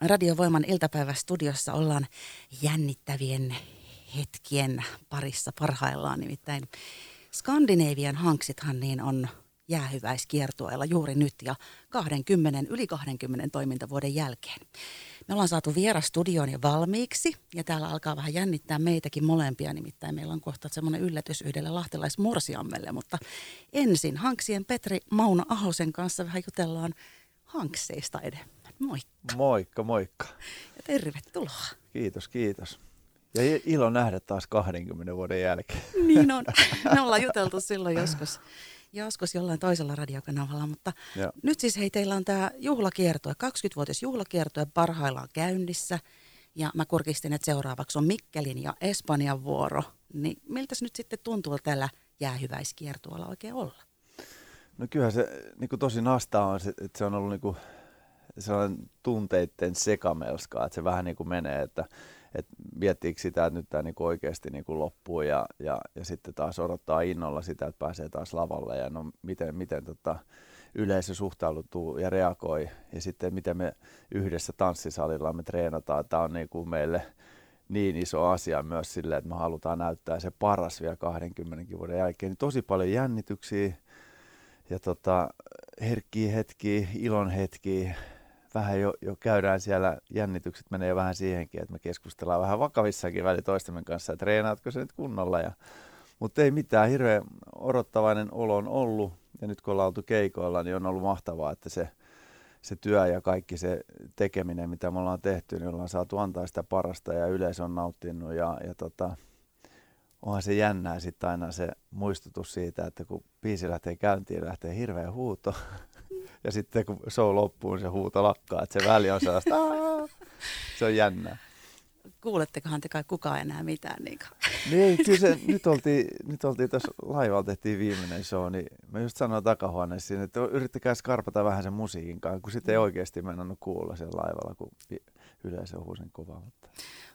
Radiovoiman iltapäivästudiossa ollaan jännittävien hetkien parissa parhaillaan. Nimittäin Skandinavian hanksithan niin on jäähyväiskiertueella juuri nyt ja 20, yli 20 toimintavuoden jälkeen. Me ollaan saatu vieras studioon jo valmiiksi ja täällä alkaa vähän jännittää meitäkin molempia, nimittäin meillä on kohta semmoinen yllätys yhdelle lahtelaismorsiammelle, mutta ensin Hanksien Petri Mauna Ahosen kanssa vähän jutellaan hankseista enemmän. Moikka. Moikka, moikka. Ja tervetuloa. Kiitos, kiitos. Ja ilo nähdä taas 20 vuoden jälkeen. Niin on. Me ollaan juteltu silloin joskus, joskus jollain toisella radiokanavalla, mutta ja. nyt siis hei, teillä on tämä juhlakiertue, 20-vuotias juhlakiertue parhaillaan käynnissä. Ja mä kurkistin, että seuraavaksi on Mikkelin ja Espanjan vuoro. Niin miltä se nyt sitten tuntuu tällä jäähyväiskiertueella oikein olla? No kyllähän se niin kuin tosi nastaa on, että se on ollut niin kuin sellainen tunteiden sekamelska, että se vähän niin kuin menee, että, että miettiikö sitä, että nyt tämä niin kuin oikeasti niin kuin loppuu ja, ja, ja sitten taas odottaa innolla sitä, että pääsee taas lavalle ja no miten, miten tota, yleisö suhtautuu ja reagoi ja sitten miten me yhdessä tanssisalilla me treenataan. Tämä on niin kuin meille niin iso asia myös sille, että me halutaan näyttää se paras vielä 20 vuoden jälkeen. Niin tosi paljon jännityksiä ja tota, herkkiä hetkiä, ilon hetkiä, vähän jo, jo käydään siellä, jännitykset menee vähän siihenkin, että me keskustellaan vähän vakavissakin väli toistemme kanssa, että treenaatko se nyt kunnolla. Ja, mutta ei mitään, hirveän odottavainen olo on ollut. Ja nyt kun ollaan oltu keikoilla, niin on ollut mahtavaa, että se, se työ ja kaikki se tekeminen, mitä me ollaan tehty, niin ollaan saatu antaa sitä parasta ja yleisö on nauttinut. Ja, ja tota, onhan se jännää sitten aina se muistutus siitä, että kun biisi lähtee käyntiin, lähtee hirveä huuto ja sitten kun show loppuu, niin se huuto lakkaa, että se väli on sellaista, se on jännää. Kuulettekohan te kai kukaan enää mitään? Niin, niin kyllä se, nyt oltiin, nyt oltiin tuossa laivalla tehtiin viimeinen show, niin mä just sanoin takahuoneessa, että yrittäkää skarpata vähän sen musiikin kanssa, kun sitten ei oikeasti mennä kuulla siellä laivalla, kun yleisö huusin kovaa. Mutta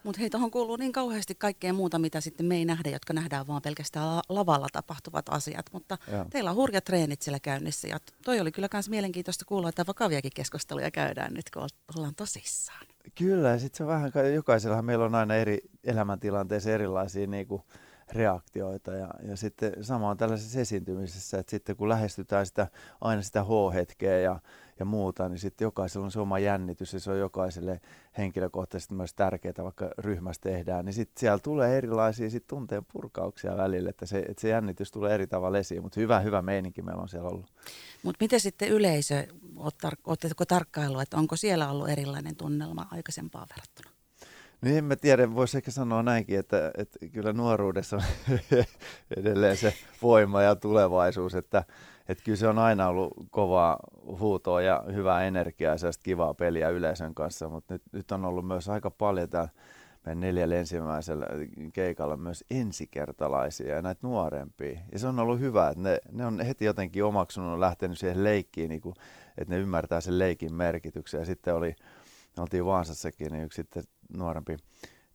Mut hei, tuohon kuuluu niin kauheasti kaikkea muuta, mitä sitten me ei nähdä, jotka nähdään vaan pelkästään lavalla tapahtuvat asiat. Mutta ja. teillä on hurjat treenit siellä käynnissä ja toi oli kyllä myös mielenkiintoista kuulla, että vakaviakin keskusteluja käydään nyt, kun ollaan tosissaan. Kyllä, ja sitten se vähän, jokaisellahan meillä on aina eri elämäntilanteissa erilaisia niin kuin reaktioita ja, ja sitten sama on tällaisessa esiintymisessä, että sitten kun lähestytään sitä, aina sitä H-hetkeä ja, ja muuta, niin sitten jokaisella on se oma jännitys ja se on jokaiselle henkilökohtaisesti myös tärkeää, vaikka ryhmässä tehdään, niin sitten siellä tulee erilaisia sit tunteen purkauksia välillä, että se, että se jännitys tulee eri tavalla esiin, mutta hyvä, hyvä meininki meillä on siellä ollut. Mutta miten sitten yleisö, oletteko tarkkailu, että onko siellä ollut erilainen tunnelma aikaisempaan verrattuna? Niin en mä tiedä, voisi ehkä sanoa näinkin, että, että kyllä nuoruudessa on edelleen se voima ja tulevaisuus, että, että kyllä se on aina ollut kovaa huutoa ja hyvää energiaa ja kivaa peliä yleisön kanssa, mutta nyt, nyt on ollut myös aika paljon täällä meidän neljällä ensimmäisellä keikalla myös ensikertalaisia ja näitä nuorempia. Ja se on ollut hyvä, että ne, ne on heti jotenkin omaksunut, lähtenyt siihen leikkiin, niin kuin, että ne ymmärtää sen leikin merkityksen. Ja sitten oli, oltiin Vaasassakin, niin yksi sitten nuorempi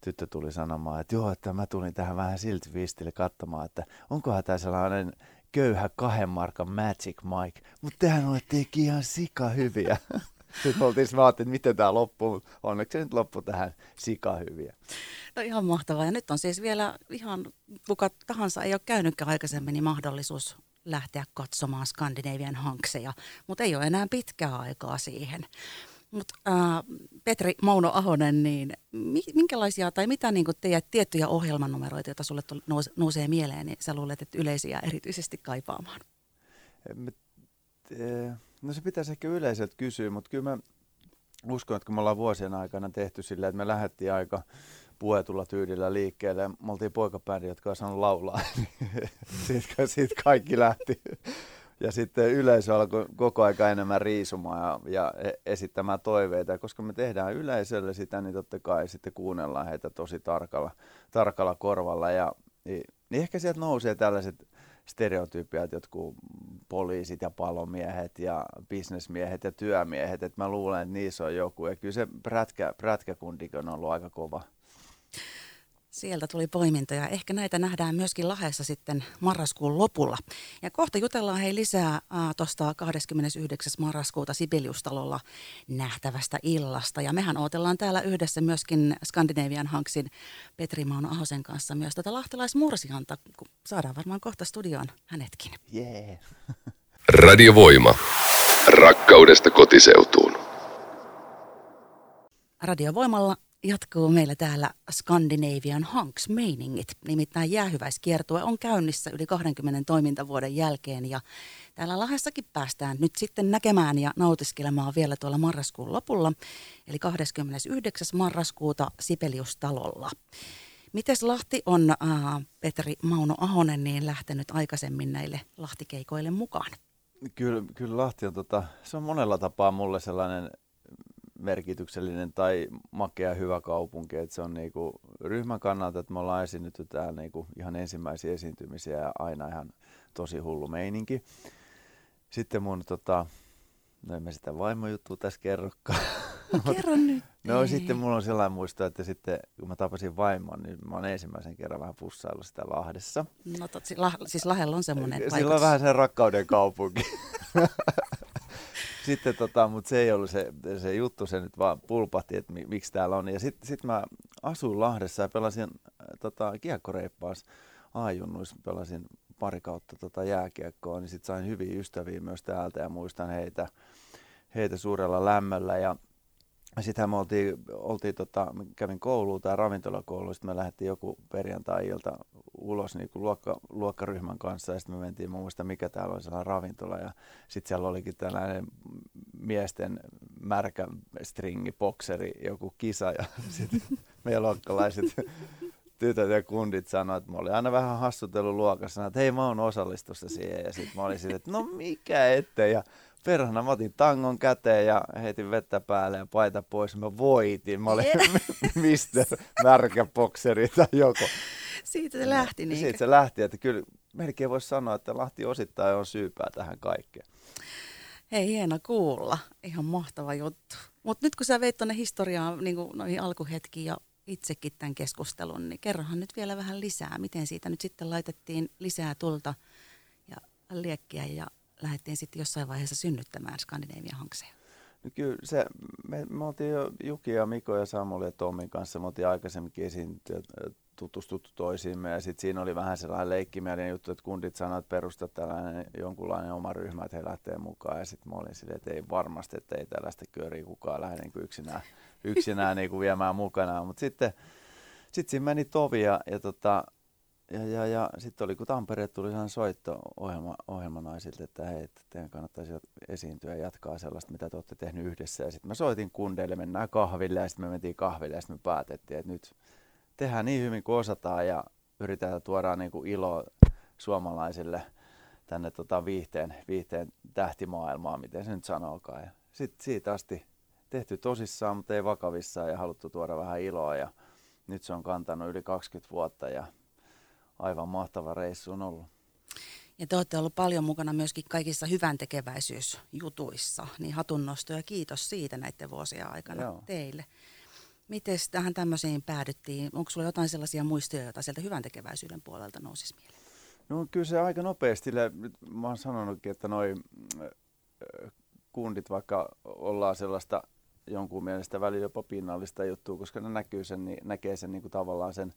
tyttö tuli sanomaan, että joo, että mä tulin tähän vähän silti viistille katsomaan, että onkohan tämä sellainen köyhä kahden markan Magic Mike, mutta tehän olette ihan sika hyviä. Sitten oltiin mä että miten tämä loppuu, onneksi se nyt loppui tähän sika hyviä. No ihan mahtavaa. Ja nyt on siis vielä ihan kuka tahansa ei ole käynytkään aikaisemmin, niin mahdollisuus lähteä katsomaan Skandinavian hankseja, mutta ei ole enää pitkää aikaa siihen. Mutta äh, Petri Mauno Ahonen, niin minkälaisia tai mitä niin teidän tiettyjä ohjelmanumeroita, joita sulle nousee mieleen, niin sä luulet, että yleisiä erityisesti kaipaamaan? No se pitäisi ehkä yleiseltä kysyä, mutta kyllä mä uskon, että kun me ollaan vuosien aikana tehty silleen, että me lähdettiin aika puetulla tyylillä liikkeelle. Me oltiin poikabändi, jotka on saanut laulaa. siitä, siitä kaikki lähti. Ja sitten yleisö alkoi koko aika enemmän riisumaan ja, ja e-, esittämään toiveita. Ja koska me tehdään yleisölle sitä, niin totta kai sitten kuunnellaan heitä tosi tarkalla, tarkalla korvalla. Ja, niin, niin ehkä sieltä nousee tällaiset stereotypiat, jotkut poliisit ja palomiehet ja bisnesmiehet ja työmiehet. Et mä luulen, että niissä on joku. Ja kyllä se prätkä, prätkäkundikin on ollut aika kova. Sieltä tuli poimintoja. Ehkä näitä nähdään myöskin Lahessa sitten marraskuun lopulla. Ja kohta jutellaan hei lisää tuosta 29. marraskuuta Sibeliustalolla nähtävästä illasta. Ja mehän odotellaan täällä yhdessä myöskin Skandinavian Hanksin Petri Mauno Ahosen kanssa myös tätä lahtelaismursianta, kun saadaan varmaan kohta studioon hänetkin. Yeah. Radiovoima. Rakkaudesta kotiseutuun. Radiovoimalla jatkuu meillä täällä Scandinavian Hunks meiningit. Nimittäin jäähyväiskiertue on käynnissä yli 20 toimintavuoden jälkeen ja täällä Lahdessakin päästään nyt sitten näkemään ja nautiskelemaan vielä tuolla marraskuun lopulla, eli 29. marraskuuta Sipeliustalolla. Mites Lahti on, äh, Petri Mauno Ahonen, niin lähtenyt aikaisemmin näille Lahtikeikoille mukaan? Kyllä, kyllä Lahti on, tota, se on monella tapaa mulle sellainen merkityksellinen tai makea hyvä kaupunki. Että se on niinku ryhmän kannalta, että me ollaan esiinnytty täällä niinku ihan ensimmäisiä esiintymisiä ja aina ihan tosi hullu meininki. Sitten mun, tota, no en mä sitä vaimojuttua tässä kerrokaan. No kerro nyt. No Ei. sitten mulla on sellainen muisto, että sitten kun mä tapasin vaimon, niin mä oon ensimmäisen kerran vähän pussaillut sitä Lahdessa. No tot, siis Lahdella on semmoinen Sillä on vähän sen rakkauden kaupunki. sitten tota, mutta se ei ollut se, se juttu, se nyt vaan pulpahti, että miksi täällä on. Ja sitten sit mä asuin Lahdessa ja pelasin äh, tota, kiekkoreippaas aajunnuissa, pelasin pari kautta tota jääkiekkoa, niin sitten sain hyviä ystäviä myös täältä ja muistan heitä, heitä suurella lämmöllä. Ja Sittenhän me oltiin, oltiin tota, kävin kouluun tai ravintolakouluun, sitten me lähdettiin joku perjantai-ilta ulos niin kuin luokka, luokkaryhmän kanssa ja sitten me mentiin, mä muistan mikä täällä oli sellainen ravintola ja sitten siellä olikin tällainen miesten märkä stringi, bokseri, joku kisa ja sitten meidän luokkalaiset tytöt ja kundit sanoivat, että mä olin aina vähän hassutellut luokassa, että hei mä oon osallistussa siihen ja sitten mä olin sitten, että no mikä ettei ja perhana mä otin tangon käteen ja heitin vettä päälle ja paita pois. Mä voitin. Mä olin mister märkä bokseri tai joko. Siitä se lähti niin. Siitä se lähti, että kyllä melkein voisi sanoa, että Lahti osittain on syypää tähän kaikkeen. Hei, hieno kuulla. Ihan mahtava juttu. Mutta nyt kun sä veit tuonne historiaan niin noihin alkuhetkiin ja itsekin tämän keskustelun, niin kerrohan nyt vielä vähän lisää. Miten siitä nyt sitten laitettiin lisää tulta ja liekkiä ja lähdettiin sitten jossain vaiheessa synnyttämään Skandinavia Hankseja? No kyllä se, me, me oltiin jo Juki ja Miko ja Samuli ja Tommin kanssa, me oltiin aikaisemminkin esiintyä, tutustuttu toisiimme ja sitten siinä oli vähän sellainen leikkimielinen juttu, että kundit sanoivat, että perusta tällainen jonkunlainen oma ryhmä, että he lähtee mukaan ja sitten mä olin silleen, että ei varmasti, että ei tällaista kööriä kukaan lähde niin kuin yksinään, yksinään niin kuin viemään mukanaan, mutta sitten sit siinä meni tovi ja, ja tota, ja, ja, ja sitten oli, kun Tampere tuli sellainen soitto ohjelma, ohjelmanaisilta, että hei, että teidän kannattaisi esiintyä ja jatkaa sellaista, mitä te olette tehnyt yhdessä. Ja sitten mä soitin kundeille, mennään kahville ja sitten me mentiin kahville ja sitten me päätettiin, että nyt tehdään niin hyvin kuin osataan ja yritetään tuoda niin kuin ilo suomalaisille tänne tota viihteen, viihteen tähtimaailmaan, miten se nyt sanookaan. Ja sitten siitä asti tehty tosissaan, mutta ei vakavissaan ja haluttu tuoda vähän iloa ja nyt se on kantanut yli 20 vuotta ja aivan mahtava reissu on ollut. Ja te olette ollut paljon mukana myöskin kaikissa hyvän tekeväisyysjutuissa, niin hatunnosto ja kiitos siitä näiden vuosien aikana Joo. teille. Miten tähän tämmöisiin päädyttiin? Onko sulla jotain sellaisia muistoja, joita sieltä hyvän tekeväisyyden puolelta nousisi mieleen? No kyllä se aika nopeasti, mä oon sanonutkin, että noin kundit, vaikka ollaan sellaista jonkun mielestä välillä jopa pinnallista juttua, koska ne näkyy sen, niin, näkee sen niin kuin tavallaan sen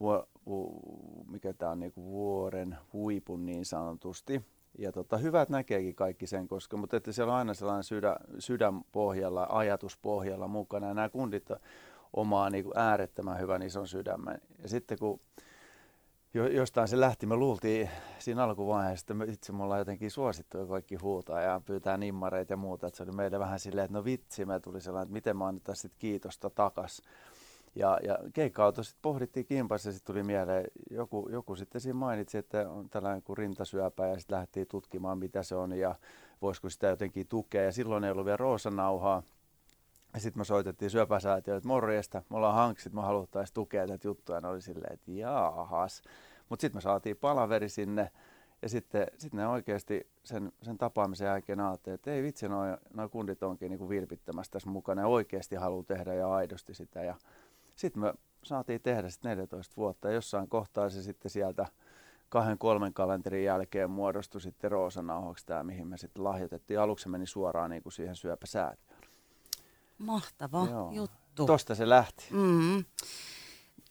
vu, vu, mikä tämä on, niin kuin vuoren huipun niin sanotusti. Ja tota, hyvät näkeekin kaikki sen, koska, mutta että siellä on aina sellainen sydän, sydänpohjalla, ajatuspohjalla mukana. Ja nämä kundit omaa niin kuin äärettömän hyvän ison sydämen. Ja sitten kun jo, jostain se lähti, me luultiin siinä alkuvaiheessa, että me itse me ollaan jotenkin suosittu ja kaikki huutaa ja pyytää nimmareita ja muuta. Että se oli meille vähän silleen, että no vitsi, me tuli sellainen, että miten mä annetaan sitten kiitosta takas. Ja, ja keikka sitten pohdittiin kimpassa ja sitten tuli mieleen, joku, joku sitten siinä mainitsi, että on tällainen kuin rintasyöpä ja sitten lähtiin tutkimaan mitä se on ja voisiko sitä jotenkin tukea. Ja silloin ei ollut vielä roosanauhaa. Sitten me soitettiin syöpäsäätiölle, että morjesta, me ollaan hanksit, me haluttaisiin tukea tätä juttua. Ja ne oli silleen, että jaahas. Mutta sitten me saatiin palaveri sinne ja sitten sit ne oikeasti sen, sen tapaamisen jälkeen ajattelivat, että ei vitsi, noin noi kundit onkin niinku vilpittömässä tässä mukana ja oikeasti haluaa tehdä ja aidosti sitä. Ja sitten me saatiin tehdä sitten 14 vuotta. Ja jossain kohtaa se sitten sieltä kahden kolmen kalenterin jälkeen muodostui sitten roosanauhoksi tämä, mihin me sitten lahjoitettiin. Aluksi meni suoraan niin kuin siihen syöpäsäätiöön. Mahtava Joo. juttu. Tosta se lähti. Mm.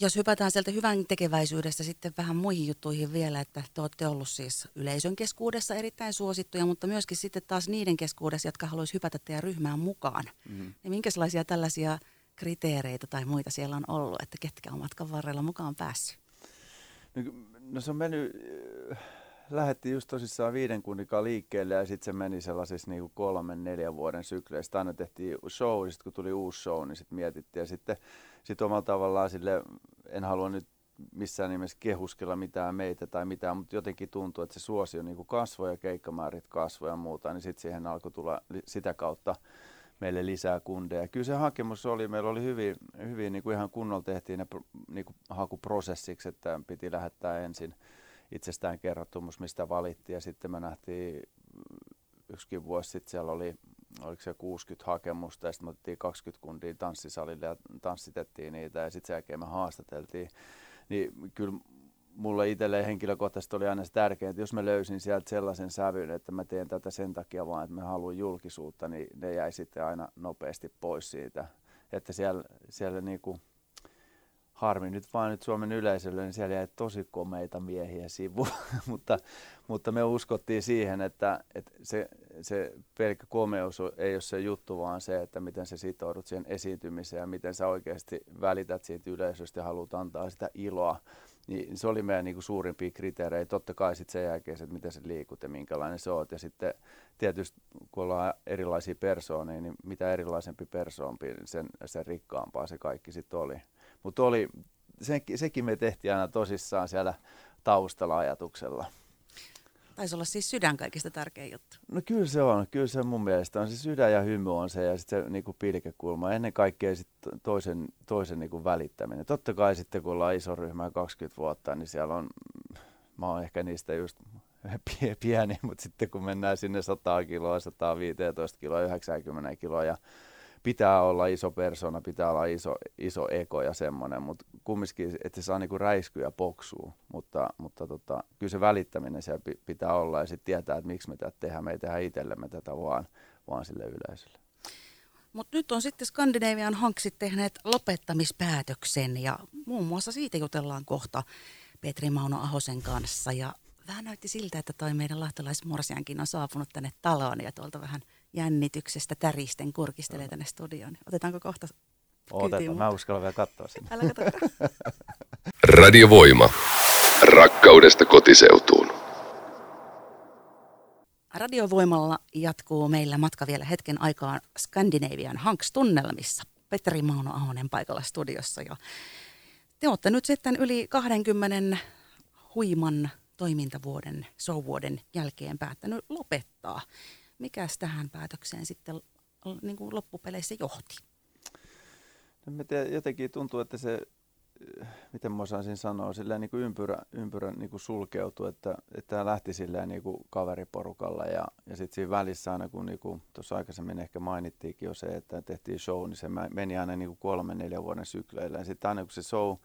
Jos hypätään sieltä hyvän tekeväisyydestä sitten vähän muihin juttuihin vielä, että te olette ollut siis yleisön keskuudessa erittäin suosittuja, mutta myöskin sitten taas niiden keskuudessa, jotka haluaisivat hypätä teidän ryhmään mukaan. Mm-hmm. Niin minkälaisia tällaisia kriteereitä tai muita siellä on ollut, että ketkä on matkan varrella mukaan päässyt? No, no se on mennyt, lähdettiin just tosissaan viiden kunnikaan liikkeelle ja sitten se meni sellaisissa niinku kolmen, neljän vuoden sykleissä. Aina tehtiin show sitten kun tuli uusi show, niin sitten mietittiin ja sitten sit omalla tavallaan sille, en halua nyt missään nimessä kehuskella mitään meitä tai mitään, mutta jotenkin tuntuu, että se suosio niin kasvoi ja keikkamäärit kasvoi ja muuta, niin sitten siihen alkoi tulla sitä kautta meille lisää kundeja. Kyllä se hakemus oli, meillä oli hyvin, hyvin niin kuin ihan kunnolla tehtiin ne niin kuin hakuprosessiksi, että piti lähettää ensin itsestään kerrottumus, mistä valittiin ja sitten me nähtiin yksikin vuosi sitten siellä oli, oliko se 60 hakemusta ja sitten me otettiin 20 kundia tanssisalille ja tanssitettiin niitä ja sitten sen jälkeen me haastateltiin. Niin kyllä mulle itselleen henkilökohtaisesti oli aina se tärkeää, että jos mä löysin sieltä sellaisen sävyn, että mä teen tätä sen takia vaan, että mä haluan julkisuutta, niin ne jäi sitten aina nopeasti pois siitä. Että siellä, siellä niinku, harmi nyt vain nyt Suomen yleisölle, niin siellä jäi tosi komeita miehiä sivu, mutta, mutta me uskottiin siihen, että, että se, se pelkkä komeus ei ole se juttu, vaan se, että miten sä sitoudut siihen esiintymiseen ja miten sä oikeasti välität siitä yleisöstä ja haluat antaa sitä iloa niin se oli meidän niin kuin suurimpia kriteerejä. Totta kai sitten sen jälkeen, että miten se liikut ja minkälainen se oot. Ja sitten tietysti kun ollaan erilaisia persoonia, niin mitä erilaisempi persoonpi, niin sen, sen rikkaampaa se kaikki sitten oli. Mutta oli, se, sekin me tehtiin aina tosissaan siellä taustalla ajatuksella. Taisi olla siis sydän kaikista tärkein juttu. No kyllä se on. Kyllä se mun mielestä on. Se sydän ja hymy on se ja sitten se niinku pilkekulma. Ennen kaikkea sit toisen, toisen niinku välittäminen. Totta kai sitten kun ollaan iso ryhmä 20 vuotta, niin siellä on, mä oon ehkä niistä just pieni, mutta sitten kun mennään sinne 100 kiloa, 115 kiloa, 90 kiloa ja pitää olla iso persona, pitää olla iso, iso eko ja semmoinen, mutta kumminkin, että se saa niinku räiskyä poksua, mutta, mutta tota, kyllä se välittäminen siellä pitää olla ja sitten tietää, että miksi me tätä tehdään, me ei tehdä itsellemme tätä vaan, vaan sille yleisölle. Mutta nyt on sitten Skandinavian hanksit tehneet lopettamispäätöksen ja muun muassa siitä jutellaan kohta Petri Mauno Ahosen kanssa ja vähän näytti siltä, että toi meidän lahtolaismorsiankin on saapunut tänne taloon ja tuolta vähän – jännityksestä täristen kurkistelee tänne studioon. Otetaanko kohta Otetaan, mä uskallan vielä katsoa sinne. Älä Radiovoima. Rakkaudesta kotiseutuun. Radiovoimalla jatkuu meillä matka vielä hetken aikaa Scandinavian Hanks-tunnelmissa. Petteri Mauno Ahonen paikalla studiossa. Ja te olette nyt sitten yli 20 huiman toimintavuoden, showvuoden jälkeen päättänyt lopettaa. Mikäs tähän päätökseen sitten niin kuin loppupeleissä johti? No, mä tiedän, jotenkin tuntuu, että se, miten mä osaisin sanoa, silleen niin kuin ympyrä, ympyrä niin kuin sulkeutui, että, että tämä lähti silleen niin kuin kaveriporukalla ja, ja sitten siinä välissä aina, kun niin kuin tuossa aikaisemmin ehkä mainittiinkin jo se, että tehtiin show, niin se meni aina niin kuin kolmen, neljän vuoden sykleillä ja sitten aina kun se show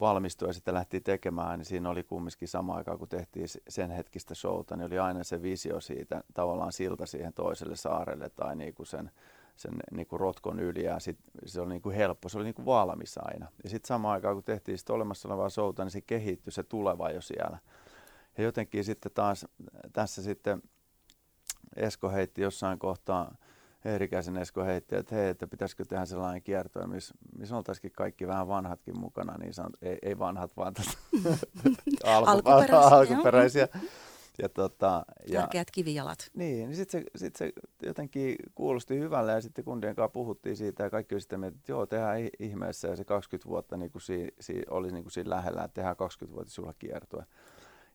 valmistui ja sitten lähti tekemään, niin siinä oli kumminkin sama aikaa, kun tehtiin sen hetkistä showta, niin oli aina se visio siitä tavallaan silta siihen toiselle saarelle tai niinku sen, sen niinku rotkon yli ja sit se oli niinku helppo, se oli niinku valmis aina. Ja sitten samaan aikaan, kun tehtiin sitä olemassa olevaa showta, niin se kehittyi se tuleva jo siellä. Ja jotenkin sitten taas tässä sitten Esko heitti jossain kohtaa Eerikäisen Esko heitti, että hei, että pitäisikö tehdä sellainen kierto, missä miss oltaisikin kaikki vähän vanhatkin mukana, niin sanot, ei, ei vanhat, vaan alku, alkuperäisiä. alkuperäisiä. Ja tota, ja, Tärkeät kivijalat. Niin, niin sitten se, sit se jotenkin kuulosti hyvälle ja sitten kundien kanssa puhuttiin siitä ja kaikki oli sitten että joo, tehdään ihmeessä ja se 20 vuotta niin kuin si, si, oli niin kuin siinä lähellä, että tehdään 20 vuotta kiertoa.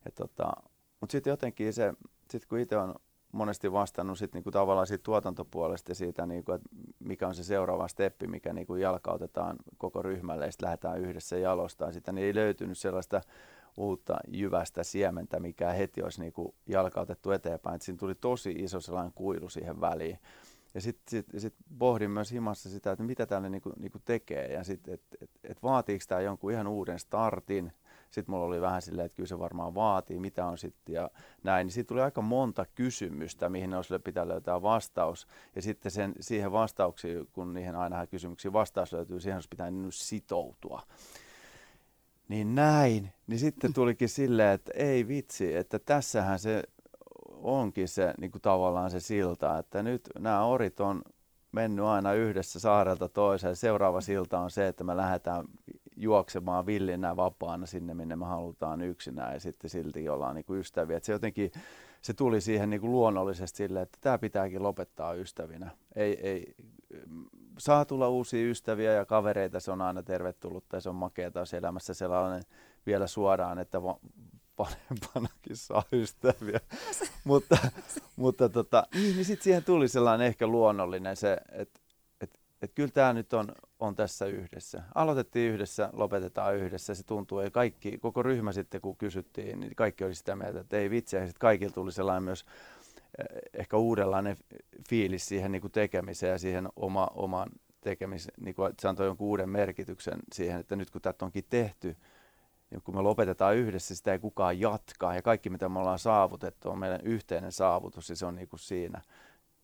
Ja tota, mutta sitten jotenkin se, sit kun itse on monesti vastannut sit niinku tavallaan siitä tuotantopuolesta ja siitä, niinku, että mikä on se seuraava steppi, mikä niinku jalkautetaan koko ryhmälle ja sitten lähdetään yhdessä jalostaan sitä, niin ei löytynyt sellaista uutta jyvästä siementä, mikä heti olisi niinku jalkautettu eteenpäin. Et siinä tuli tosi iso sellainen kuilu siihen väliin. Ja sitten sit, sit pohdin myös himassa sitä, että mitä tälle niinku, niinku tekee ja sitten, että et, et vaatiiko tämä jonkun ihan uuden startin. Sitten mulla oli vähän silleen, että kyllä se varmaan vaatii, mitä on sitten ja näin. Niin siitä tuli aika monta kysymystä, mihin olisi pitää löytää vastaus. Ja sitten sen, siihen vastauksiin, kun niihin aina kysymyksiin vastaus löytyy, siihen olisi pitää sitoutua. Niin näin. Niin sitten tulikin silleen, että ei vitsi, että tässähän se onkin se niin kuin tavallaan se silta, että nyt nämä orit on mennyt aina yhdessä saarelta toiseen. Seuraava silta on se, että me lähdetään juoksemaan villinä vapaana sinne, minne me halutaan yksinään ja sitten silti ollaan niin kuin ystäviä. Et se jotenkin se tuli siihen niin kuin luonnollisesti sille, että tämä pitääkin lopettaa ystävinä. Ei, ei, saa tulla uusia ystäviä ja kavereita, se on aina tervetullutta ja se on makeata jos elämässä sellainen vielä suoraan, että vanhempanakin saa ystäviä. mutta mutta tota, niin, niin sitten siihen tuli sellainen ehkä luonnollinen se, että et, et kyllä tämä nyt on, on tässä yhdessä. Aloitettiin yhdessä, lopetetaan yhdessä. Se tuntuu, että kaikki, koko ryhmä sitten kun kysyttiin, niin kaikki oli sitä mieltä, että ei vitsi. Ja sitten kaikilla tuli sellainen myös eh, ehkä uudenlainen fiilis siihen niin kuin tekemiseen ja siihen oma, oman tekemiseen, niin kuin, se antoi jonkun uuden merkityksen siihen, että nyt kun tätä onkin tehty, niin kun me lopetetaan yhdessä, sitä ei kukaan jatkaa. Ja kaikki, mitä me ollaan saavutettu, on meidän yhteinen saavutus ja se on niin kuin siinä.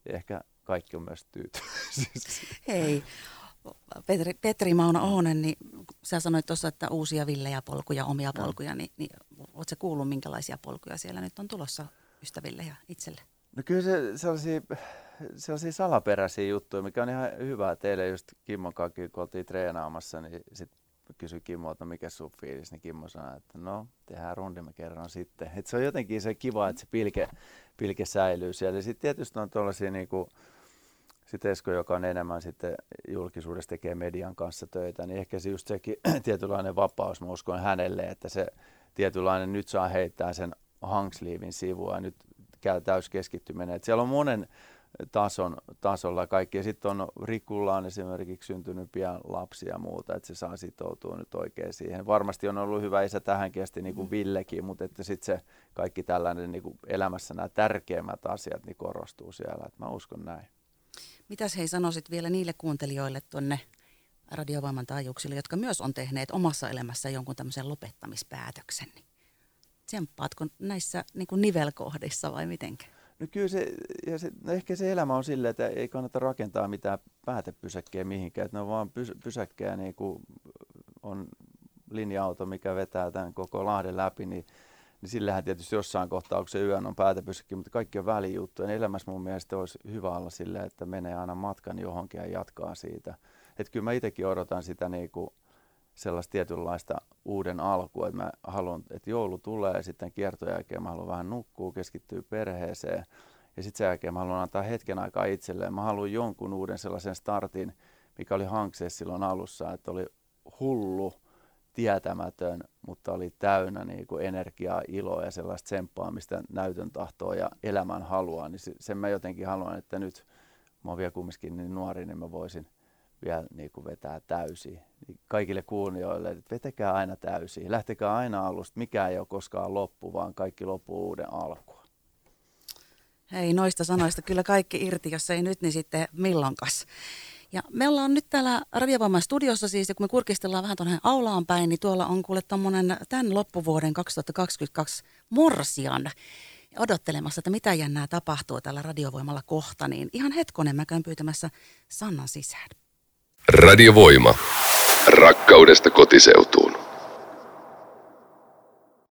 Ja ehkä kaikki on myös tyytyväisiä. Hei, Petri, Petri Mauna Ohonen, niin sä sanoit tuossa, että uusia villejä polkuja, omia polkuja, no. niin, niin ootko kuullut, minkälaisia polkuja siellä nyt on tulossa ystäville ja itselle? No kyllä se sellaisia, sellaisia salaperäisiä juttuja, mikä on ihan hyvä teille just Kimmon kanssa, kun oltiin treenaamassa, niin sitten kysyi Kimmolta, mikä sun fiilis, niin Kimmo sanoi, että no, tehdään rundimme kerran sitten. Et se on jotenkin se kiva, että se pilke, pilke säilyy siellä. Sitten tietysti on tuollaisia niin kuin, sitten Esko, joka on enemmän sitten julkisuudessa tekee median kanssa töitä, niin ehkä se just sekin tietynlainen vapaus, mä uskon hänelle, että se tietynlainen nyt saa heittää sen hangsliivin sivua ja nyt käy täyskeskittyminen. Että siellä on monen tason, tasolla kaikki. Ja sitten on Rikulla on esimerkiksi syntynyt pian lapsia ja muuta, että se saa sitoutua nyt oikein siihen. Varmasti on ollut hyvä isä tähänkin asti, niin kuin mm. Villekin, mutta että sitten se kaikki tällainen niin kuin elämässä nämä tärkeimmät asiat niin korostuu siellä. Että mä uskon näin. Mitäs hei sanoisit vielä niille kuuntelijoille tuonne radiovoiman taajuuksille, jotka myös on tehneet omassa elämässä jonkun tämmöisen lopettamispäätöksen? Tsemppaatko näissä niin kuin nivelkohdissa vai mitenkä? No kyllä se, ja se, no ehkä se elämä on silleen, että ei kannata rakentaa mitään päätepysäkkeä mihinkään, että ne on vaan pys, pysäkkejä, niin kuin on linja-auto, mikä vetää tämän koko Lahden läpi, niin, niin sillähän tietysti jossain kohtaa, kun se yön on päätepysäkki, mutta kaikki on välijuttuja. Elämässä mun mielestä olisi hyvä olla silleen, että menee aina matkan johonkin ja jatkaa siitä. Että kyllä mä itsekin odotan sitä niin kuin, sellaista tietynlaista uuden alkua, että mä haluan, että joulu tulee ja sitten kiertojen jälkeen mä haluan vähän nukkua, keskittyä perheeseen ja sitten sen jälkeen mä haluan antaa hetken aikaa itselleen. Mä haluan jonkun uuden sellaisen startin, mikä oli hankseessa silloin alussa, että oli hullu, tietämätön, mutta oli täynnä niin kuin energiaa, iloa ja sellaista tsemppaamista, näytön tahtoa ja elämän halua, niin sen mä jotenkin haluan, että nyt mä oon vielä kumminkin niin nuori, niin mä voisin vielä niin kuin vetää täysin. Niin kaikille kuulijoille, että vetäkää aina täysin. Lähtekää aina alusta. Mikään ei ole koskaan loppu, vaan kaikki loppuu uuden alkua. Hei, noista sanoista kyllä kaikki irti, jos ei nyt, niin sitten milloinkas. Ja me ollaan nyt täällä Radiovoiman studiossa siis, ja kun me kurkistellaan vähän tuonne aulaan päin, niin tuolla on kuule tommonen tämän loppuvuoden 2022 morsian odottelemassa, että mitä jännää tapahtuu tällä radiovoimalla kohta, niin ihan hetkonen mä käyn pyytämässä Sannan sisään. Radiovoima. Rakkaudesta kotiseutuun.